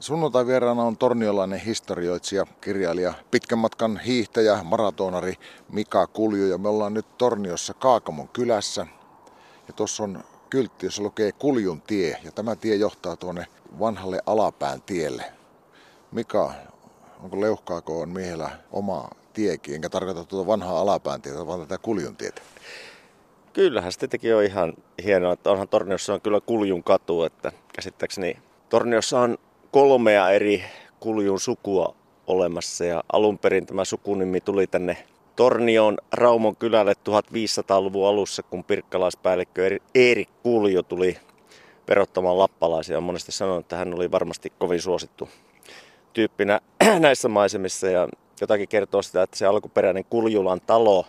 Sunnuntai vieraana on torniolainen historioitsija, kirjailija, pitkän matkan hiihtäjä, maratonari Mika Kulju ja me ollaan nyt Torniossa Kaakamon kylässä. Ja tuossa on kyltti, jossa lukee Kuljun tie ja tämä tie johtaa tuonne vanhalle alapään tielle. Mika, onko leuhkaako on miehellä oma tiekin, enkä tarkoita tuota vanhaa alapään tietä, vaan tätä Kuljun tietä? Kyllähän se tietenkin on ihan hienoa, että onhan Torniossa on kyllä Kuljun katu, että käsittääkseni Torniossa on kolmea eri kuljun sukua olemassa ja alun perin tämä sukunimi tuli tänne Tornion Raumon kylälle 1500-luvun alussa, kun pirkkalaispäällikkö Erik Kuljo tuli verottamaan lappalaisia. On monesti sanonut, että hän oli varmasti kovin suosittu tyyppinä näissä maisemissa ja jotakin kertoo sitä, että se alkuperäinen Kuljulan talo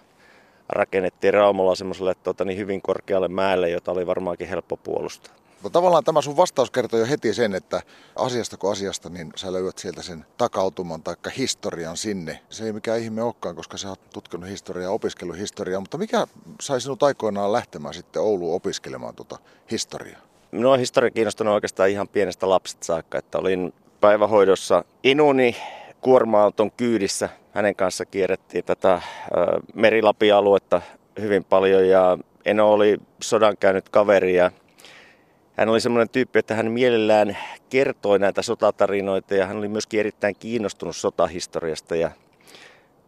rakennettiin Raumolla semmoiselle tota, niin hyvin korkealle mäelle, jota oli varmaankin helppo puolustaa. No tavallaan tämä sun vastaus kertoo jo heti sen, että asiasta kuin asiasta, niin sä löydät sieltä sen takautuman tai historian sinne. Se ei mikään ihme olekaan, koska sä oot tutkinut historiaa, opiskellut historiaa, mutta mikä sai sinut aikoinaan lähtemään sitten Ouluun opiskelemaan tuota historiaa? Minua on historia kiinnostunut oikeastaan ihan pienestä lapsesta saakka, että olin päivähoidossa inuni kuorma-auton kyydissä. Hänen kanssa kierrettiin tätä Merilapi-aluetta hyvin paljon ja Eno oli sodan käynyt kaveri ja hän oli semmoinen tyyppi, että hän mielellään kertoi näitä sotatarinoita ja hän oli myöskin erittäin kiinnostunut sotahistoriasta ja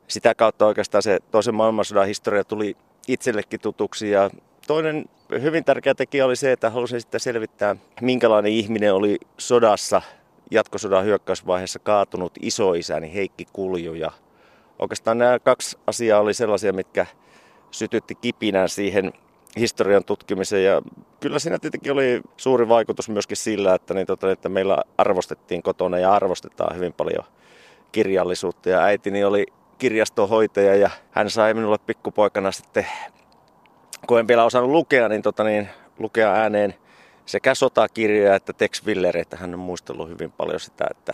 sitä kautta oikeastaan se toisen maailmansodan historia tuli itsellekin tutuksi. Ja toinen hyvin tärkeä tekijä oli se, että halusin sitten selvittää, minkälainen ihminen oli sodassa, jatkosodan hyökkäysvaiheessa kaatunut isoisäni Heikki Kulju. Ja oikeastaan nämä kaksi asiaa oli sellaisia, mitkä sytytti kipinän siihen historian tutkimiseen ja kyllä siinä tietenkin oli suuri vaikutus myöskin sillä, että, niin, tota, että meillä arvostettiin kotona ja arvostetaan hyvin paljon kirjallisuutta. Ja äitini oli kirjastohoitaja ja hän sai minulle pikkupoikana sitten, kun en vielä osannut lukea, niin, tota, niin lukea ääneen sekä sotakirjoja että Tex Willer, että hän on muistellut hyvin paljon sitä, että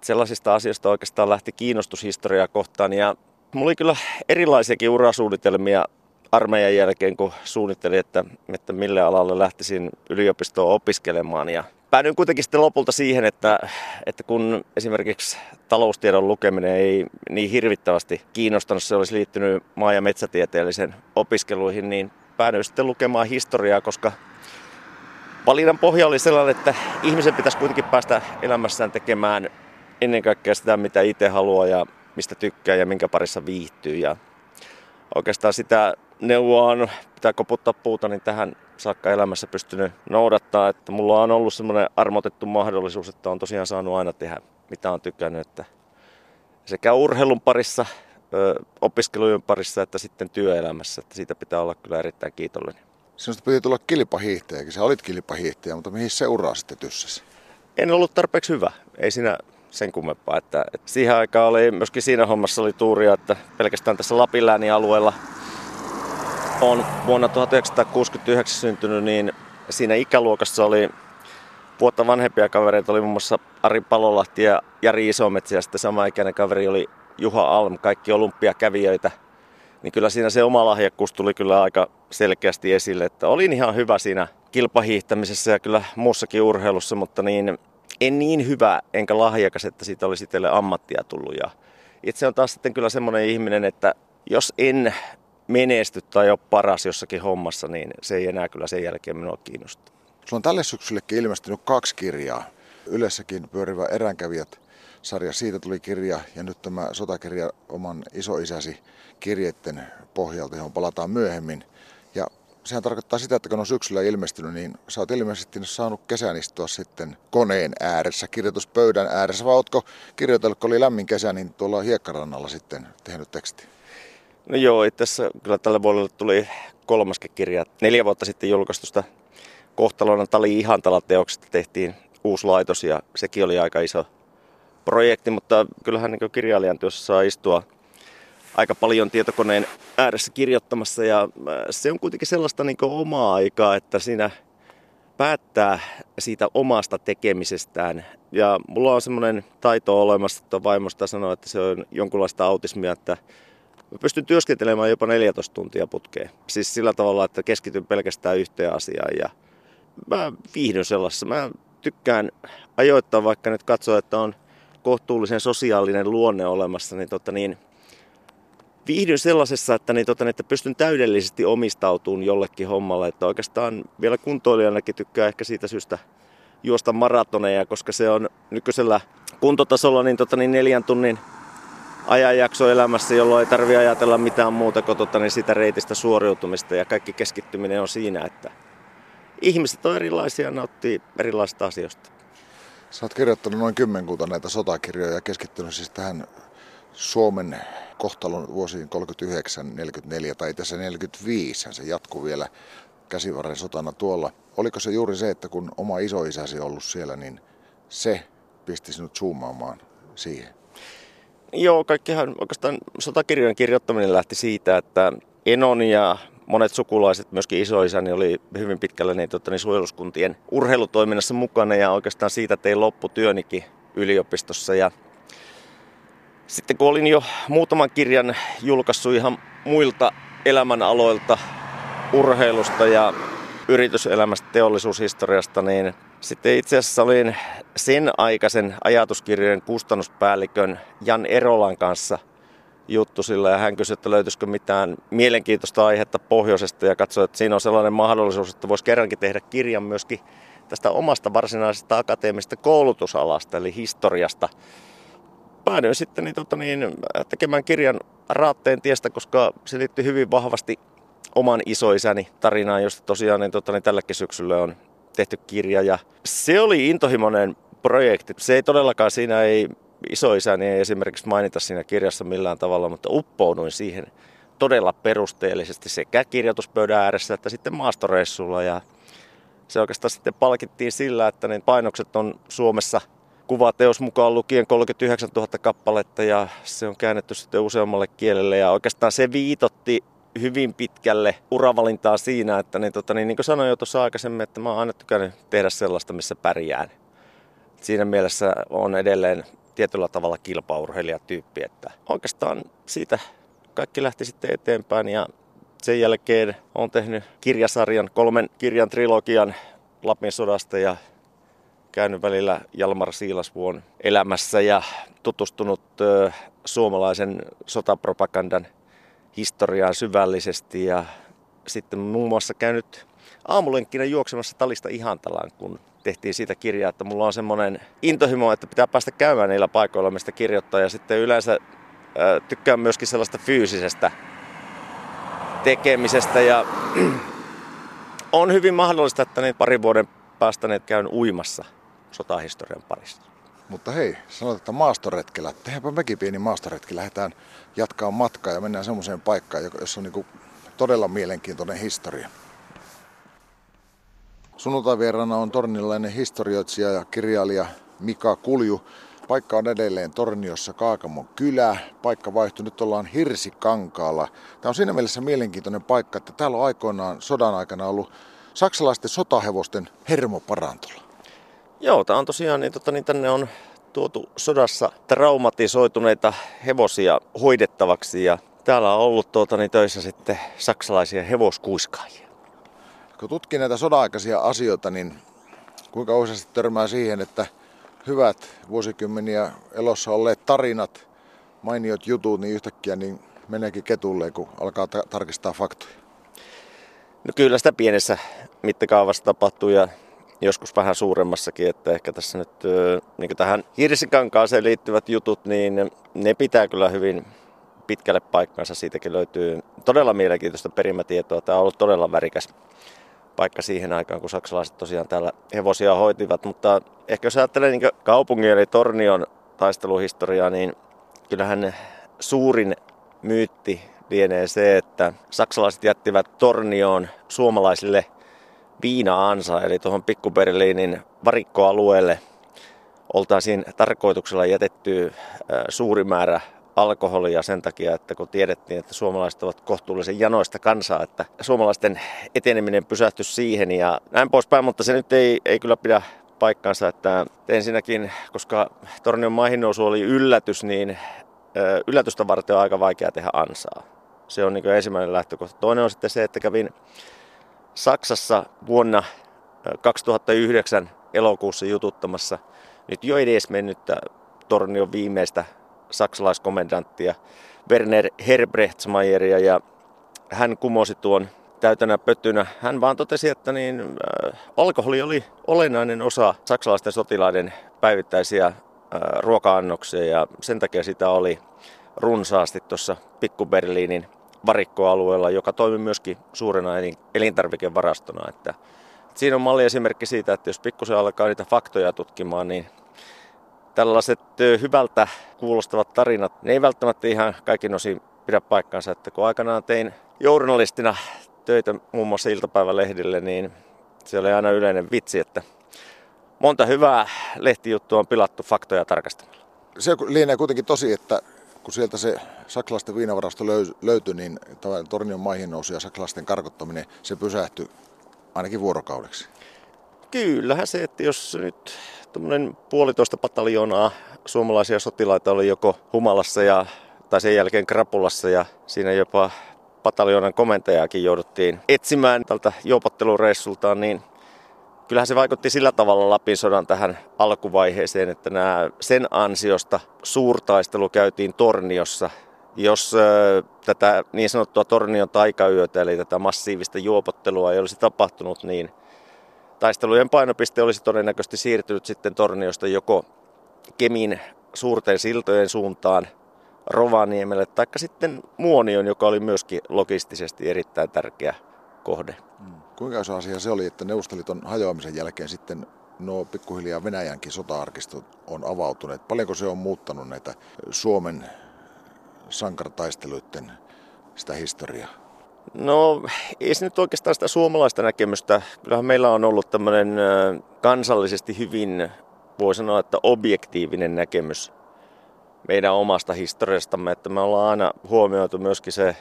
sellaisista asioista oikeastaan lähti kiinnostus historiaa kohtaan. Ja mulla oli kyllä erilaisiakin urasuunnitelmia armeijan jälkeen, kun suunnittelin, että, että mille alalle lähtisin yliopistoon opiskelemaan. Ja päädyin kuitenkin sitten lopulta siihen, että, että kun esimerkiksi taloustiedon lukeminen ei niin hirvittävästi kiinnostanut, se olisi liittynyt maa- ja metsätieteellisen opiskeluihin, niin päädyin sitten lukemaan historiaa, koska valinnan pohja oli sellainen, että ihmisen pitäisi kuitenkin päästä elämässään tekemään ennen kaikkea sitä, mitä itse haluaa ja mistä tykkää ja minkä parissa viihtyy. Ja oikeastaan sitä neuvoa on, pitää koputtaa puuta, niin tähän saakka elämässä pystynyt noudattaa. Että mulla on ollut semmoinen armotettu mahdollisuus, että on tosiaan saanut aina tehdä mitä on tykännyt. Että sekä urheilun parissa, opiskelujen parissa että sitten työelämässä. Että siitä pitää olla kyllä erittäin kiitollinen. Sinusta piti tulla kilpahiihtäjäkin. Sä olit kilpahiihtäjä, mutta mihin se uraa sitten tyssäsi? En ollut tarpeeksi hyvä. Ei siinä sen kummempaa. Että, että siihen aikaan oli myöskin siinä hommassa oli tuuria, että pelkästään tässä Lapinläänin alueella on vuonna 1969 syntynyt, niin siinä ikäluokassa oli vuotta vanhempia kavereita, oli muun muassa Ari Palolahti ja Jari Isometsä ja sitten sama ikäinen kaveri oli Juha Alm, kaikki olympiakävijöitä. Niin kyllä siinä se oma lahjakkuus tuli kyllä aika selkeästi esille, että olin ihan hyvä siinä kilpahiihtämisessä ja kyllä muussakin urheilussa, mutta niin en niin hyvä enkä lahjakas, että siitä olisi itselle ammattia tullut. Ja itse on taas sitten kyllä semmoinen ihminen, että jos en menesty tai ole paras jossakin hommassa, niin se ei enää kyllä sen jälkeen minua kiinnosta. Sulla on tälle syksyllekin ilmestynyt kaksi kirjaa. Ylessäkin pyörivä eränkävijät sarja, siitä tuli kirja ja nyt tämä sotakirja oman isoisäsi kirjeiden pohjalta, johon palataan myöhemmin. Ja sehän tarkoittaa sitä, että kun on syksyllä ilmestynyt, niin sä oot ilmeisesti saanut kesän istua sitten koneen ääressä, kirjoituspöydän ääressä, vai ootko kirjoitellut, kun oli lämmin kesä, niin tuolla hiekkarannalla sitten tehnyt teksti? No joo, itse asiassa kyllä tällä vuodella tuli kolmaskin kirja. Neljä vuotta sitten julkaistusta kohtalona Tali Ihantala teoksesta tehtiin uusi laitos ja sekin oli aika iso projekti, mutta kyllähän niin kirjailijan työssä saa istua aika paljon tietokoneen ääressä kirjoittamassa ja äh, se on kuitenkin sellaista niin omaa aikaa, että siinä päättää siitä omasta tekemisestään. Ja mulla on semmoinen taito olemassa, että vaimosta sanoo, että se on jonkunlaista autismia, että Mä pystyn työskentelemään jopa 14 tuntia putkeen. Siis sillä tavalla, että keskityn pelkästään yhteen asiaan ja mä viihdyn sellaisessa. Mä tykkään ajoittaa, vaikka nyt katsoo, että on kohtuullisen sosiaalinen luonne olemassa, niin, tota niin viihdyn sellaisessa, että, niin, tota, että pystyn täydellisesti omistautumaan jollekin hommalle. Että oikeastaan vielä kuntoilijanakin tykkää ehkä siitä syystä juosta maratoneja, koska se on nykyisellä kuntotasolla niin, tota, niin neljän tunnin ajanjakso elämässä, jolloin ei tarvitse ajatella mitään muuta kuin tota, niin sitä reitistä suoriutumista ja kaikki keskittyminen on siinä, että ihmiset on erilaisia ja nauttii erilaisista asioista. Sä oot kirjoittanut noin kymmenkunta näitä sotakirjoja ja keskittynyt siis tähän Suomen kohtalon vuosiin 39-44 tai tässä 45, se jatkuu vielä käsivarren sotana tuolla. Oliko se juuri se, että kun oma isoisäsi ollut siellä, niin se pisti sinut zoomaamaan siihen? Joo, kaikkihan oikeastaan sotakirjojen kirjoittaminen lähti siitä, että Enon ja monet sukulaiset, myöskin isoisäni oli hyvin pitkällä niin, totta, niin suojeluskuntien urheilutoiminnassa mukana ja oikeastaan siitä tein lopputyönikin yliopistossa. Ja sitten kun olin jo muutaman kirjan julkaissut ihan muilta elämänaloilta, urheilusta ja yrityselämästä, teollisuushistoriasta, niin sitten itse asiassa olin sen aikaisen ajatuskirjojen kustannuspäällikön Jan Erolan kanssa juttu sillä ja hän kysyi, että löytyisikö mitään mielenkiintoista aihetta pohjoisesta ja katsoi, että siinä on sellainen mahdollisuus, että voisi kerrankin tehdä kirjan myöskin tästä omasta varsinaisesta akateemisesta koulutusalasta eli historiasta. Päädyin sitten niin, tota niin, tekemään kirjan Raatteen tiestä, koska se liittyy hyvin vahvasti oman isoisäni tarinaan, josta tosiaan niin, tota, niin tälläkin syksyllä on tehty kirja. Ja se oli intohimoinen projekti. Se ei todellakaan siinä ei isoisäni ei esimerkiksi mainita siinä kirjassa millään tavalla, mutta uppouduin siihen todella perusteellisesti sekä kirjoituspöydän ääressä että sitten maastoreissulla. Ja se oikeastaan sitten palkittiin sillä, että ne painokset on Suomessa kuvateos mukaan lukien 39 000 kappaletta ja se on käännetty sitten useammalle kielelle ja oikeastaan se viitotti hyvin pitkälle uravalintaa siinä, että niin, tota, niin, niin kuin sanoin jo tuossa aikaisemmin, että mä oon aina tykännyt tehdä sellaista, missä pärjään. Siinä mielessä on edelleen tietyllä tavalla kilpaurheilijatyyppi, että oikeastaan siitä kaikki lähti sitten eteenpäin ja sen jälkeen on tehnyt kirjasarjan, kolmen kirjan trilogian Lapin sodasta ja käynyt välillä Jalmar Siilasvuon elämässä ja tutustunut suomalaisen sotapropagandan historiaan syvällisesti ja sitten muun muassa käynyt aamulenkkinä juoksemassa talista Ihantalaan, kun tehtiin siitä kirjaa, että mulla on semmoinen intohimo, että pitää päästä käymään niillä paikoilla, mistä kirjoittaa. Ja sitten yleensä äh, tykkään myöskin sellaista fyysisestä tekemisestä. Ja on hyvin mahdollista, että niin parin vuoden päästä käyn uimassa sotahistorian parissa. Mutta hei, sanoit, että maastoretkellä. Tehdäänpä mekin pieni maastoretki. Lähdetään jatkaa matkaa ja mennään semmoiseen paikkaan, jossa on niin todella mielenkiintoinen historia. Sunnuntai on tornilainen historioitsija ja kirjailija Mika Kulju. Paikka on edelleen Torniossa Kaakamon kylä. Paikka vaihtui, nyt ollaan Hirsikankaalla. Tämä on siinä mielessä mielenkiintoinen paikka, että täällä on aikoinaan sodan aikana ollut saksalaisten sotahevosten hermoparantola. Joo, tämä on tosiaan, niin, tota, niin tänne on tuotu sodassa traumatisoituneita hevosia hoidettavaksi ja täällä on ollut tuota, niin töissä sitten saksalaisia hevoskuiskaajia. Kun tutkii näitä soda-aikaisia asioita, niin kuinka useasti törmää siihen, että hyvät vuosikymmeniä elossa olleet tarinat, mainiot jutut, niin yhtäkkiä niin meneekin ketulle, kun alkaa ta- tarkistaa faktoja? No kyllä sitä pienessä mittakaavassa tapahtuu ja joskus vähän suuremmassakin, että ehkä tässä nyt niin tähän hirsikankaaseen liittyvät jutut, niin ne pitää kyllä hyvin pitkälle paikkansa. Siitäkin löytyy todella mielenkiintoista perimätietoa. Tämä on ollut todella värikäs paikka siihen aikaan, kun saksalaiset tosiaan täällä hevosia hoitivat. Mutta ehkä jos ajattelee niin kaupungin eli Tornion taisteluhistoriaa, niin kyllähän suurin myytti lienee se, että saksalaiset jättivät Tornioon suomalaisille viina-ansa, eli tuohon Pikkuberliinin varikkoalueelle oltaisiin tarkoituksella jätetty suuri määrä alkoholia sen takia, että kun tiedettiin, että suomalaiset ovat kohtuullisen janoista kansaa, että suomalaisten eteneminen pysähtyi siihen ja näin poispäin, mutta se nyt ei, ei kyllä pidä paikkansa, että ensinnäkin, koska Tornion maihin nousu oli yllätys, niin yllätystä varten on aika vaikea tehdä ansaa. Se on niin ensimmäinen lähtökohta. Toinen on sitten se, että kävin Saksassa vuonna 2009 elokuussa jututtamassa nyt jo edes mennyttä Tornion viimeistä saksalaiskomendanttia Werner Herbrechtsmayeria ja hän kumosi tuon täytänä pötynä. Hän vaan totesi, että niin, äh, alkoholi oli olennainen osa saksalaisten sotilaiden päivittäisiä äh, ruoka-annoksia ja sen takia sitä oli runsaasti tuossa Pikku-Berliinin varikkoalueella, joka toimi myöskin suurena elintarvikevarastona. Että, siinä on malli esimerkki siitä, että jos pikkusen alkaa niitä faktoja tutkimaan, niin tällaiset hyvältä kuulostavat tarinat, ne ei välttämättä ihan kaikin osin pidä paikkaansa. Että kun aikanaan tein journalistina töitä muun muassa iltapäivälehdille, niin se oli aina yleinen vitsi, että monta hyvää lehtijuttua on pilattu faktoja tarkastamalla. Se lienee kuitenkin tosi, että kun sieltä se saksalaisten viinavarasto löytyi, niin Tornion maihin nousi ja saksalaisten karkottaminen, se pysähtyi ainakin vuorokaudeksi. Kyllähän se, että jos nyt tuommoinen puolitoista pataljoonaa suomalaisia sotilaita oli joko humalassa ja, tai sen jälkeen krapulassa ja siinä jopa pataljoonan komentajaakin jouduttiin etsimään tältä juopottelureissultaan, niin kyllähän se vaikutti sillä tavalla Lapin sodan tähän alkuvaiheeseen, että nämä sen ansiosta suurtaistelu käytiin Torniossa. Jos tätä niin sanottua Tornion taikayötä, eli tätä massiivista juopottelua ei olisi tapahtunut, niin taistelujen painopiste olisi todennäköisesti siirtynyt sitten Torniosta joko Kemin suurten siltojen suuntaan Rovaniemelle, taikka sitten Muonion, joka oli myöskin logistisesti erittäin tärkeä kohde. Mm. Kuinka iso asia se oli, että Neuvostoliiton hajoamisen jälkeen sitten nuo pikkuhiljaa Venäjänkin sota-arkistot on avautuneet. Paljonko se on muuttanut näitä Suomen sankartaisteluiden sitä historiaa? No ei se nyt oikeastaan sitä suomalaista näkemystä. Kyllähän meillä on ollut tämmöinen kansallisesti hyvin, voi sanoa, että objektiivinen näkemys meidän omasta historiastamme, että me ollaan aina huomioitu myöskin se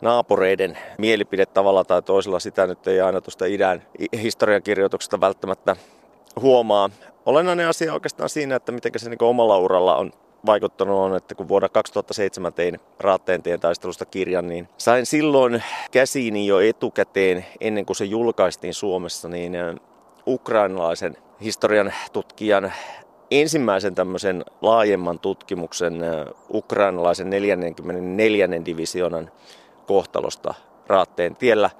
naapureiden mielipide tavalla tai toisella. Sitä nyt ei aina tuosta idän historiankirjoituksesta välttämättä huomaa. Olennainen asia oikeastaan siinä, että miten se niin omalla uralla on vaikuttanut on, että kun vuonna 2007 tein Raatteentien taistelusta kirjan, niin sain silloin käsiini jo etukäteen, ennen kuin se julkaistiin Suomessa, niin ukrainalaisen historian tutkijan ensimmäisen tämmöisen laajemman tutkimuksen ukrainalaisen 44. divisionan kohtalosta Raatteen tiellä.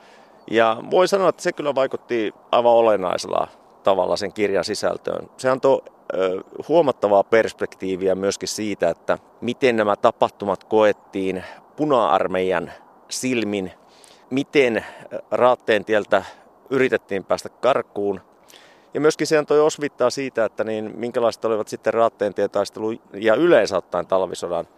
Ja voi sanoa, että se kyllä vaikutti aivan olennaisella tavalla sen kirjan sisältöön. Se antoi huomattavaa perspektiiviä myöskin siitä, että miten nämä tapahtumat koettiin puna-armeijan silmin, miten Raatteen tieltä yritettiin päästä karkuun. Ja myöskin se antoi osvittaa siitä, että niin, minkälaiset olivat sitten Raatteen taistelu ja yleensä ottaen talvisodan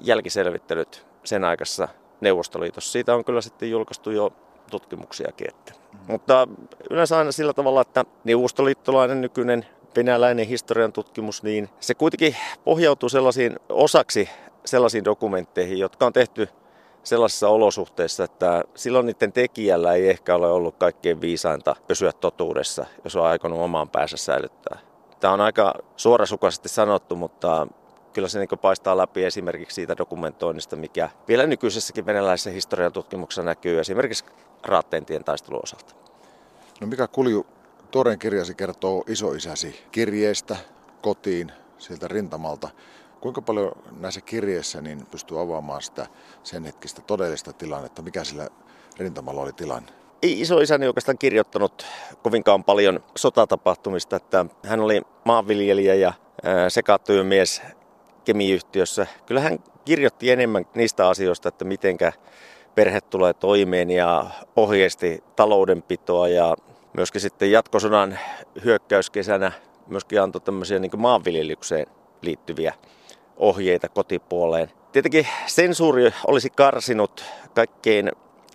jälkiselvittelyt sen aikaisessa Neuvostoliitossa. Siitä on kyllä sitten julkaistu jo tutkimuksiakin. Että. Mutta yleensä aina sillä tavalla, että neuvostoliittolainen nykyinen venäläinen historian tutkimus, niin se kuitenkin pohjautuu sellaisiin osaksi sellaisiin dokumentteihin, jotka on tehty sellaisissa olosuhteissa, että silloin niiden tekijällä ei ehkä ole ollut kaikkein viisainta pysyä totuudessa, jos on aikonut omaan päässä säilyttää. Tämä on aika suorasukaisesti sanottu, mutta kyllä se niin paistaa läpi esimerkiksi siitä dokumentoinnista, mikä vielä nykyisessäkin venäläisessä historian tutkimuksessa näkyy esimerkiksi Raatteentien taistelun osalta. No mikä Kulju Toren kirjasi kertoo isoisäsi kirjeestä kotiin sieltä rintamalta. Kuinka paljon näissä kirjeissä niin pystyy avaamaan sitä sen hetkistä todellista tilannetta, mikä sillä rintamalla oli tilanne? Ei isoisäni oikeastaan kirjoittanut kovinkaan paljon sotatapahtumista, että hän oli maanviljelijä ja sekatyömies kemiyhtiössä. Kyllä hän kirjoitti enemmän niistä asioista, että mitenkä perhe tulee toimeen ja ohjeisti taloudenpitoa ja myöskin sitten jatkosodan hyökkäyskesänä myöskin antoi tämmöisiä niin maanviljelykseen liittyviä ohjeita kotipuoleen. Tietenkin sensuuri olisi karsinut kaikkein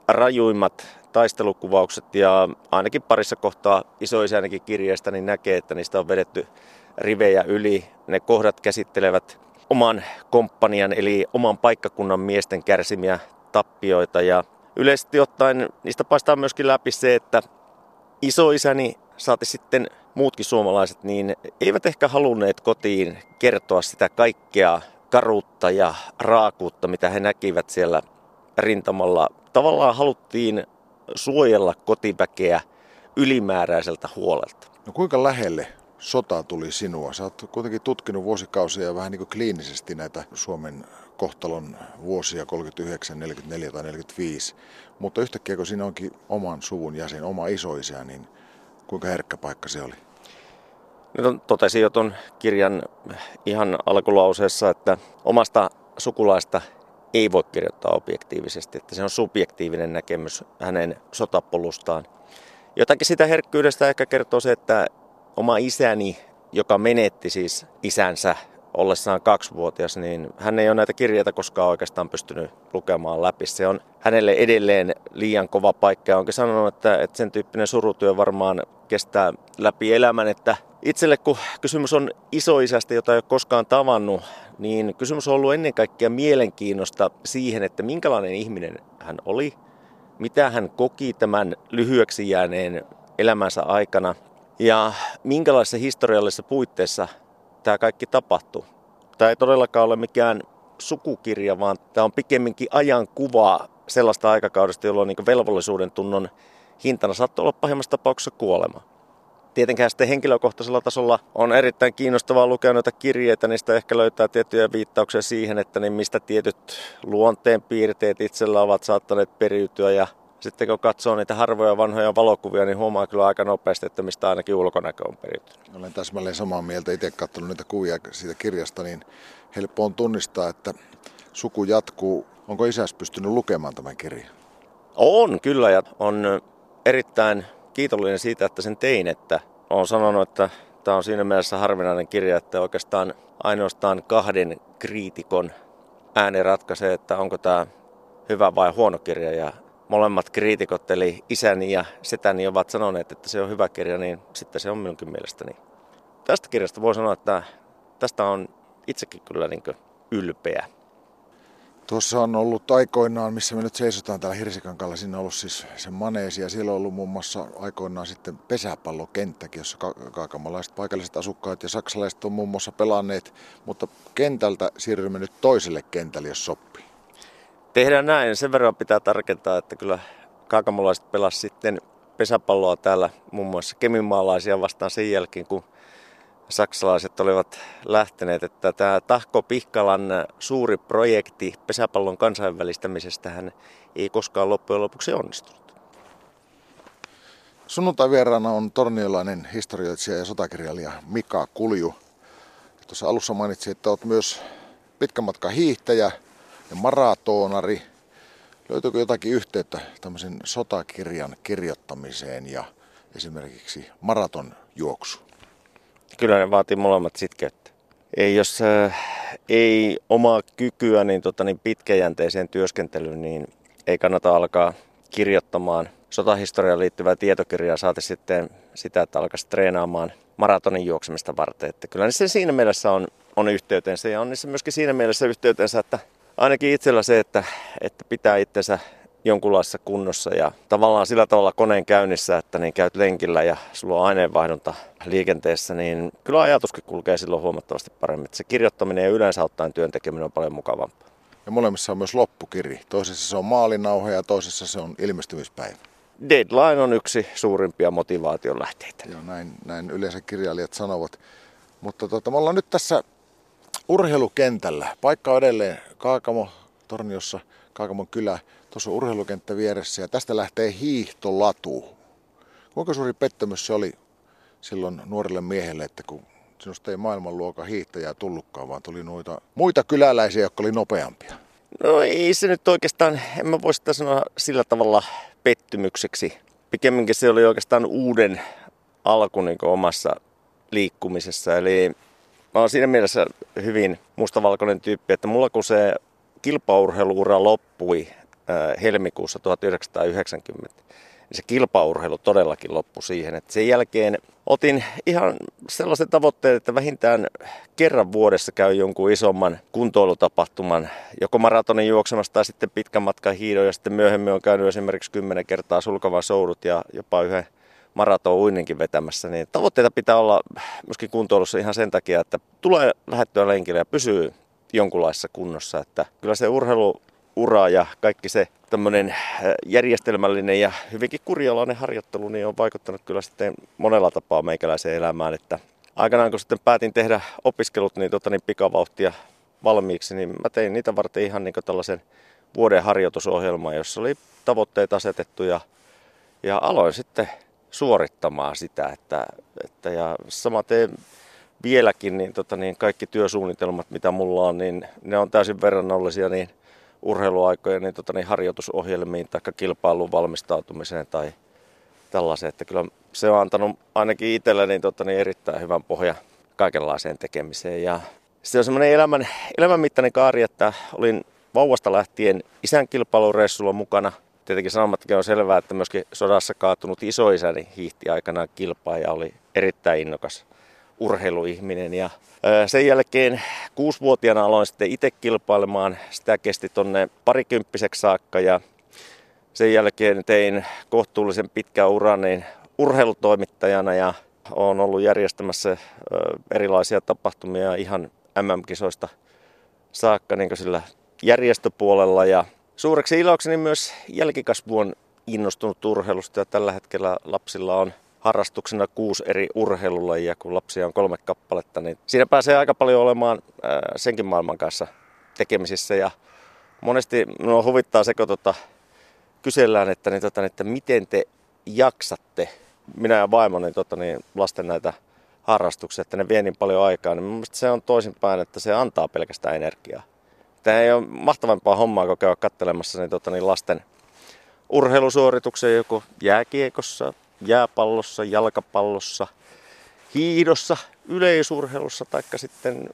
rajuimmat taistelukuvaukset ja ainakin parissa kohtaa isoisänikin kirjeestä niin näkee, että niistä on vedetty rivejä yli. Ne kohdat käsittelevät oman komppanian eli oman paikkakunnan miesten kärsimiä tappioita ja yleisesti ottaen niistä paistaa myöskin läpi se, että isoisäni saati sitten muutkin suomalaiset, niin eivät ehkä halunneet kotiin kertoa sitä kaikkea karuutta ja raakuutta, mitä he näkivät siellä rintamalla. Tavallaan haluttiin suojella kotiväkeä ylimääräiseltä huolelta. No kuinka lähelle sota tuli sinua? Sä oot kuitenkin tutkinut vuosikausia vähän niin kuin kliinisesti näitä Suomen kohtalon vuosia 39, 44 tai 45. Mutta yhtäkkiä kun siinä onkin oman suvun jäsen, oma isoisä, niin kuinka herkkä paikka se oli? No, totesin jo tuon kirjan ihan alkulauseessa, että omasta sukulaista ei voi kirjoittaa objektiivisesti, että se on subjektiivinen näkemys hänen sotapolustaan. Jotakin sitä herkkyydestä ehkä kertoo se, että oma isäni, joka menetti siis isänsä ollessaan kaksivuotias, niin hän ei ole näitä kirjeitä koskaan oikeastaan pystynyt lukemaan läpi. Se on hänelle edelleen liian kova paikka. Onkin sanonut, että, että sen tyyppinen surutyö varmaan kestää läpi elämän, että itselle kun kysymys on isoisästä, jota ei ole koskaan tavannut, niin kysymys on ollut ennen kaikkea mielenkiinnosta siihen, että minkälainen ihminen hän oli, mitä hän koki tämän lyhyeksi jääneen elämänsä aikana ja minkälaisessa historiallisessa puitteissa tämä kaikki tapahtuu. Tämä ei todellakaan ole mikään sukukirja, vaan tämä on pikemminkin ajan kuva sellaista aikakaudesta, jolloin niin velvollisuuden tunnon hintana saattoi olla pahimmassa tapauksessa kuolema. Tietenkään sitten henkilökohtaisella tasolla on erittäin kiinnostavaa lukea noita kirjeitä, niistä ehkä löytää tiettyjä viittauksia siihen, että niin mistä tietyt luonteen piirteet itsellä ovat saattaneet periytyä ja sitten kun katsoo niitä harvoja vanhoja valokuvia, niin huomaa kyllä aika nopeasti, että mistä ainakin ulkonäkö on periytynyt. Olen täsmälleen samaa mieltä. Itse katsonut niitä kuvia siitä kirjasta, niin helppo on tunnistaa, että suku jatkuu. Onko isäs pystynyt lukemaan tämän kirjan? On kyllä ja on erittäin kiitollinen siitä, että sen tein. Että olen sanonut, että tämä on siinä mielessä harvinainen kirja, että oikeastaan ainoastaan kahden kriitikon ääni ratkaisee, että onko tämä hyvä vai huono kirja. Ja molemmat kriitikot, eli isäni ja setäni, ovat sanoneet, että se on hyvä kirja, niin sitten se on minunkin mielestäni. Tästä kirjasta voi sanoa, että tästä on itsekin kyllä niin ylpeä. Tuossa on ollut aikoinaan, missä me nyt seisotaan täällä Hirsikankalla, siinä on ollut siis se maneesi ja siellä on ollut muun muassa aikoinaan sitten pesäpallokenttäkin, jossa kaakamalaiset paikalliset asukkaat ja saksalaiset on muun muassa pelanneet, mutta kentältä siirrymme nyt toiselle kentälle, jos sopii. Tehdään näin. Sen verran pitää tarkentaa, että kyllä kaakamolaiset pelas sitten pesäpalloa täällä muun muassa kemimaalaisia vastaan sen jälkeen, kun saksalaiset olivat lähteneet, että tämä Tahko Pihkalan suuri projekti pesäpallon kansainvälistämisestä hän ei koskaan loppujen lopuksi onnistunut. Sunnuntai vieraana on torniolainen historioitsija ja sotakirjailija Mika Kulju. Tuossa alussa mainitsin, että olet myös pitkän matkan hiihtäjä ja maratonari. Löytyykö jotakin yhteyttä tämmöisen sotakirjan kirjoittamiseen ja esimerkiksi maratonjuoksu? Kyllä ne vaatii molemmat sitkeyttä. Ei, jos äh, ei omaa kykyä niin, tota, niin pitkäjänteiseen työskentelyyn, niin ei kannata alkaa kirjoittamaan sotahistoriaan liittyvää tietokirjaa, saati sitten sitä, että alkaisi treenaamaan maratonin juoksemista varten. Että kyllä se siinä mielessä on, on yhteytensä ja on niissä myöskin siinä mielessä yhteytensä, että ainakin itsellä se, että, että pitää itsensä jonkunlaisessa kunnossa ja tavallaan sillä tavalla koneen käynnissä, että niin käyt lenkillä ja sulla on aineenvaihdunta liikenteessä, niin kyllä ajatuskin kulkee silloin huomattavasti paremmin. Että se kirjoittaminen ja yleensä ottaen työn tekeminen on paljon mukavampaa. Ja molemmissa on myös loppukiri. Toisessa se on maalinauhe ja toisessa se on ilmestymispäivä. Deadline on yksi suurimpia motivaation lähteitä. Joo, näin, näin yleensä kirjailijat sanovat. Mutta tota, me ollaan nyt tässä urheilukentällä. Paikka on edelleen Kaakamo, Torniossa, Kaakamon kylä. Tuossa on urheilukenttä vieressä ja tästä lähtee hiihtolatu. Kuinka suuri pettymys se oli silloin nuorelle miehelle, että kun sinusta ei maailmanluokan hiihtäjää tullutkaan, vaan tuli noita muita kyläläisiä, jotka oli nopeampia? No ei se nyt oikeastaan, en mä voi sitä sanoa sillä tavalla pettymykseksi. Pikemminkin se oli oikeastaan uuden alku niin omassa liikkumisessa. Eli mä oon siinä mielessä hyvin mustavalkoinen tyyppi, että mulla kun se kilpaurheiluura loppui helmikuussa 1990, niin se kilpaurheilu todellakin loppui siihen. Että sen jälkeen otin ihan sellaisen tavoitteen, että vähintään kerran vuodessa käy jonkun isomman kuntoilutapahtuman, joko maratonin juoksemassa tai sitten pitkän matkan hiidon, ja sitten myöhemmin on käynyt esimerkiksi kymmenen kertaa sulkavan soudut ja jopa yhden maraton uinninkin vetämässä, niin tavoitteita pitää olla myöskin kuntoilussa ihan sen takia, että tulee lähettyä lenkille ja pysyy jonkunlaisessa kunnossa. Että kyllä se urheilu ura ja kaikki se tämmöinen järjestelmällinen ja hyvinkin kurjalainen harjoittelu niin on vaikuttanut kyllä sitten monella tapaa meikäläiseen elämään, että aikanaan kun sitten päätin tehdä opiskelut niin, tota, niin pikavauhtia valmiiksi, niin mä tein niitä varten ihan niin tällaisen vuoden harjoitusohjelman, jossa oli tavoitteet asetettu ja, ja aloin sitten suorittamaan sitä, että, että ja samaten vieläkin niin, tota, niin kaikki työsuunnitelmat, mitä mulla on, niin ne on täysin verrannollisia niin urheiluaikojen niin, tota, niin harjoitusohjelmiin tai kilpailuun valmistautumiseen tai tällaiseen. Että kyllä se on antanut ainakin itselleni niin, tota, niin erittäin hyvän pohjan kaikenlaiseen tekemiseen. Ja se on semmoinen elämän, elämänmittainen kaari, että olin vauvasta lähtien isän kilpailureissulla mukana. Tietenkin sanomattakin on selvää, että myöskin sodassa kaatunut isoisäni hiihti aikanaan kilpaa ja oli erittäin innokas urheiluihminen. Ja sen jälkeen kuusivuotiaana aloin sitten itse kilpailemaan. Sitä kesti tonne parikymppiseksi saakka ja sen jälkeen tein kohtuullisen pitkän uran niin urheilutoimittajana ja olen ollut järjestämässä erilaisia tapahtumia ihan MM-kisoista saakka niin sillä järjestöpuolella ja suureksi ilokseni myös jälkikasvu on innostunut urheilusta ja tällä hetkellä lapsilla on harrastuksena kuusi eri urheilulajia, kun lapsia on kolme kappaletta, niin siinä pääsee aika paljon olemaan senkin maailman kanssa tekemisissä. Ja monesti minua huvittaa se, kun tota, kysellään, että, niin, tota, että miten te jaksatte, minä ja vaimoni tota, niin, lasten näitä harrastuksia, että ne vie niin paljon aikaa, niin se on toisinpäin, että se antaa pelkästään energiaa. Tämä ei ole mahtavampaa hommaa, kun käy katselemassa niin, tota, niin lasten urheilusuorituksia joko jääkiekossa, jääpallossa, jalkapallossa, hiidossa, yleisurheilussa tai sitten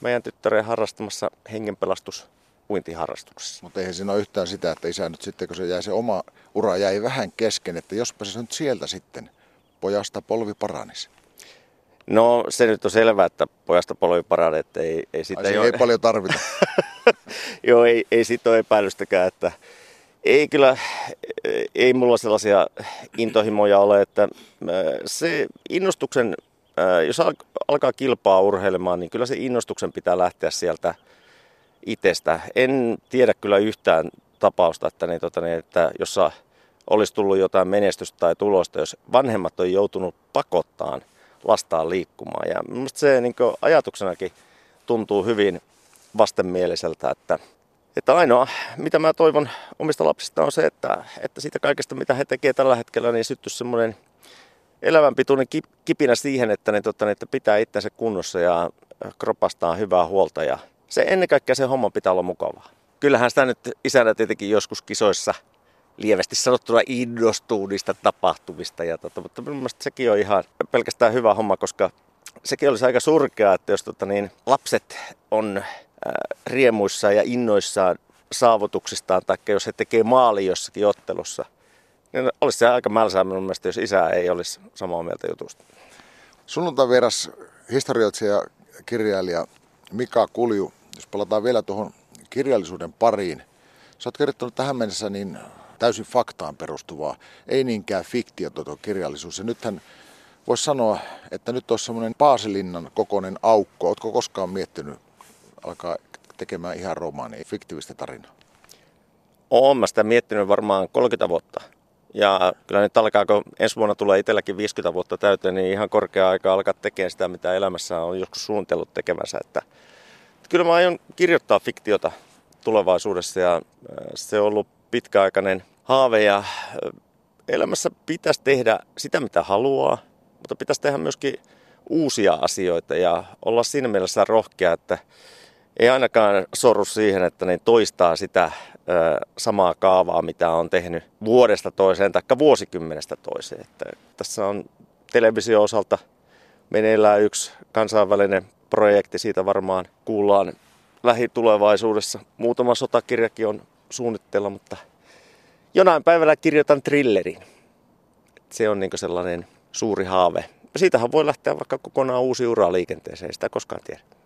meidän tyttären harrastamassa hengenpelastus uintiharrastuksessa. Mutta eihän siinä ole yhtään sitä, että isä nyt sitten, kun se jäi se oma ura jäi vähän kesken, että jospa se nyt sieltä sitten pojasta polvi paranisi. No se nyt on selvää, että pojasta polvi paranee, että ei, ei sitä Ai, ei, ei paljon tarvita. Joo, ei, ei siitä ole epäilystäkään, että ei kyllä, ei mulla sellaisia intohimoja ole, että se innostuksen, jos alkaa kilpaa urheilemaan, niin kyllä se innostuksen pitää lähteä sieltä itsestä. En tiedä kyllä yhtään tapausta, että, niin, tota, niin, että jossa olisi tullut jotain menestystä tai tulosta, jos vanhemmat on joutunut pakottaan lastaan liikkumaan. Ja se niin ajatuksenakin tuntuu hyvin vastenmieliseltä, että että ainoa, mitä mä toivon omista lapsista on se, että, että siitä kaikesta, mitä he tekevät tällä hetkellä, niin syttyisi semmoinen elävänpituinen kipinä siihen, että ne, totta, että pitää itsensä kunnossa ja kropastaa hyvää huolta. Ja se ennen kaikkea se homma pitää olla mukavaa. Kyllähän sitä nyt isänä tietenkin joskus kisoissa lievästi sanottuna innostuu niistä tapahtumista. Ja tota, mutta mielestäni sekin on ihan pelkästään hyvä homma, koska sekin olisi aika surkea, että jos tota, niin, lapset on riemuissaan ja innoissaan saavutuksistaan, tai jos he tekee maali jossakin ottelussa, niin olisi se aika mälsää minun mielestä, jos isä ei olisi samaa mieltä jutusta. Sunnuntai vieras historioitsija ja kirjailija Mika Kulju, jos palataan vielä tuohon kirjallisuuden pariin. Sä oot kirjoittanut tähän mennessä niin täysin faktaan perustuvaa, ei niinkään fiktiota kirjallisuus. Ja nythän voisi sanoa, että nyt on semmoinen Paasilinnan kokoinen aukko. Oletko koskaan miettinyt alkaa tekemään ihan romaania, fiktiivistä tarinaa? Olen mä sitä miettinyt varmaan 30 vuotta. Ja kyllä nyt alkaa, kun ensi vuonna tulee itselläkin 50 vuotta täyteen, niin ihan korkea aika alkaa tekemään sitä, mitä elämässä on joskus suunnitellut tekemänsä. Että, että kyllä mä aion kirjoittaa fiktiota tulevaisuudessa ja se on ollut pitkäaikainen haave ja elämässä pitäisi tehdä sitä, mitä haluaa, mutta pitäisi tehdä myöskin uusia asioita ja olla siinä mielessä rohkea, että ei ainakaan sorru siihen, että ne toistaa sitä ö, samaa kaavaa, mitä on tehnyt vuodesta toiseen tai vuosikymmenestä toiseen. Että tässä on televisio osalta meneillään yksi kansainvälinen projekti, siitä varmaan kuullaan lähitulevaisuudessa. Muutama sotakirjakin on suunnitteilla, mutta jonain päivällä kirjoitan trillerin. Se on niin sellainen suuri haave. Siitähän voi lähteä vaikka kokonaan uusi ura liikenteeseen, sitä koskaan tiedä.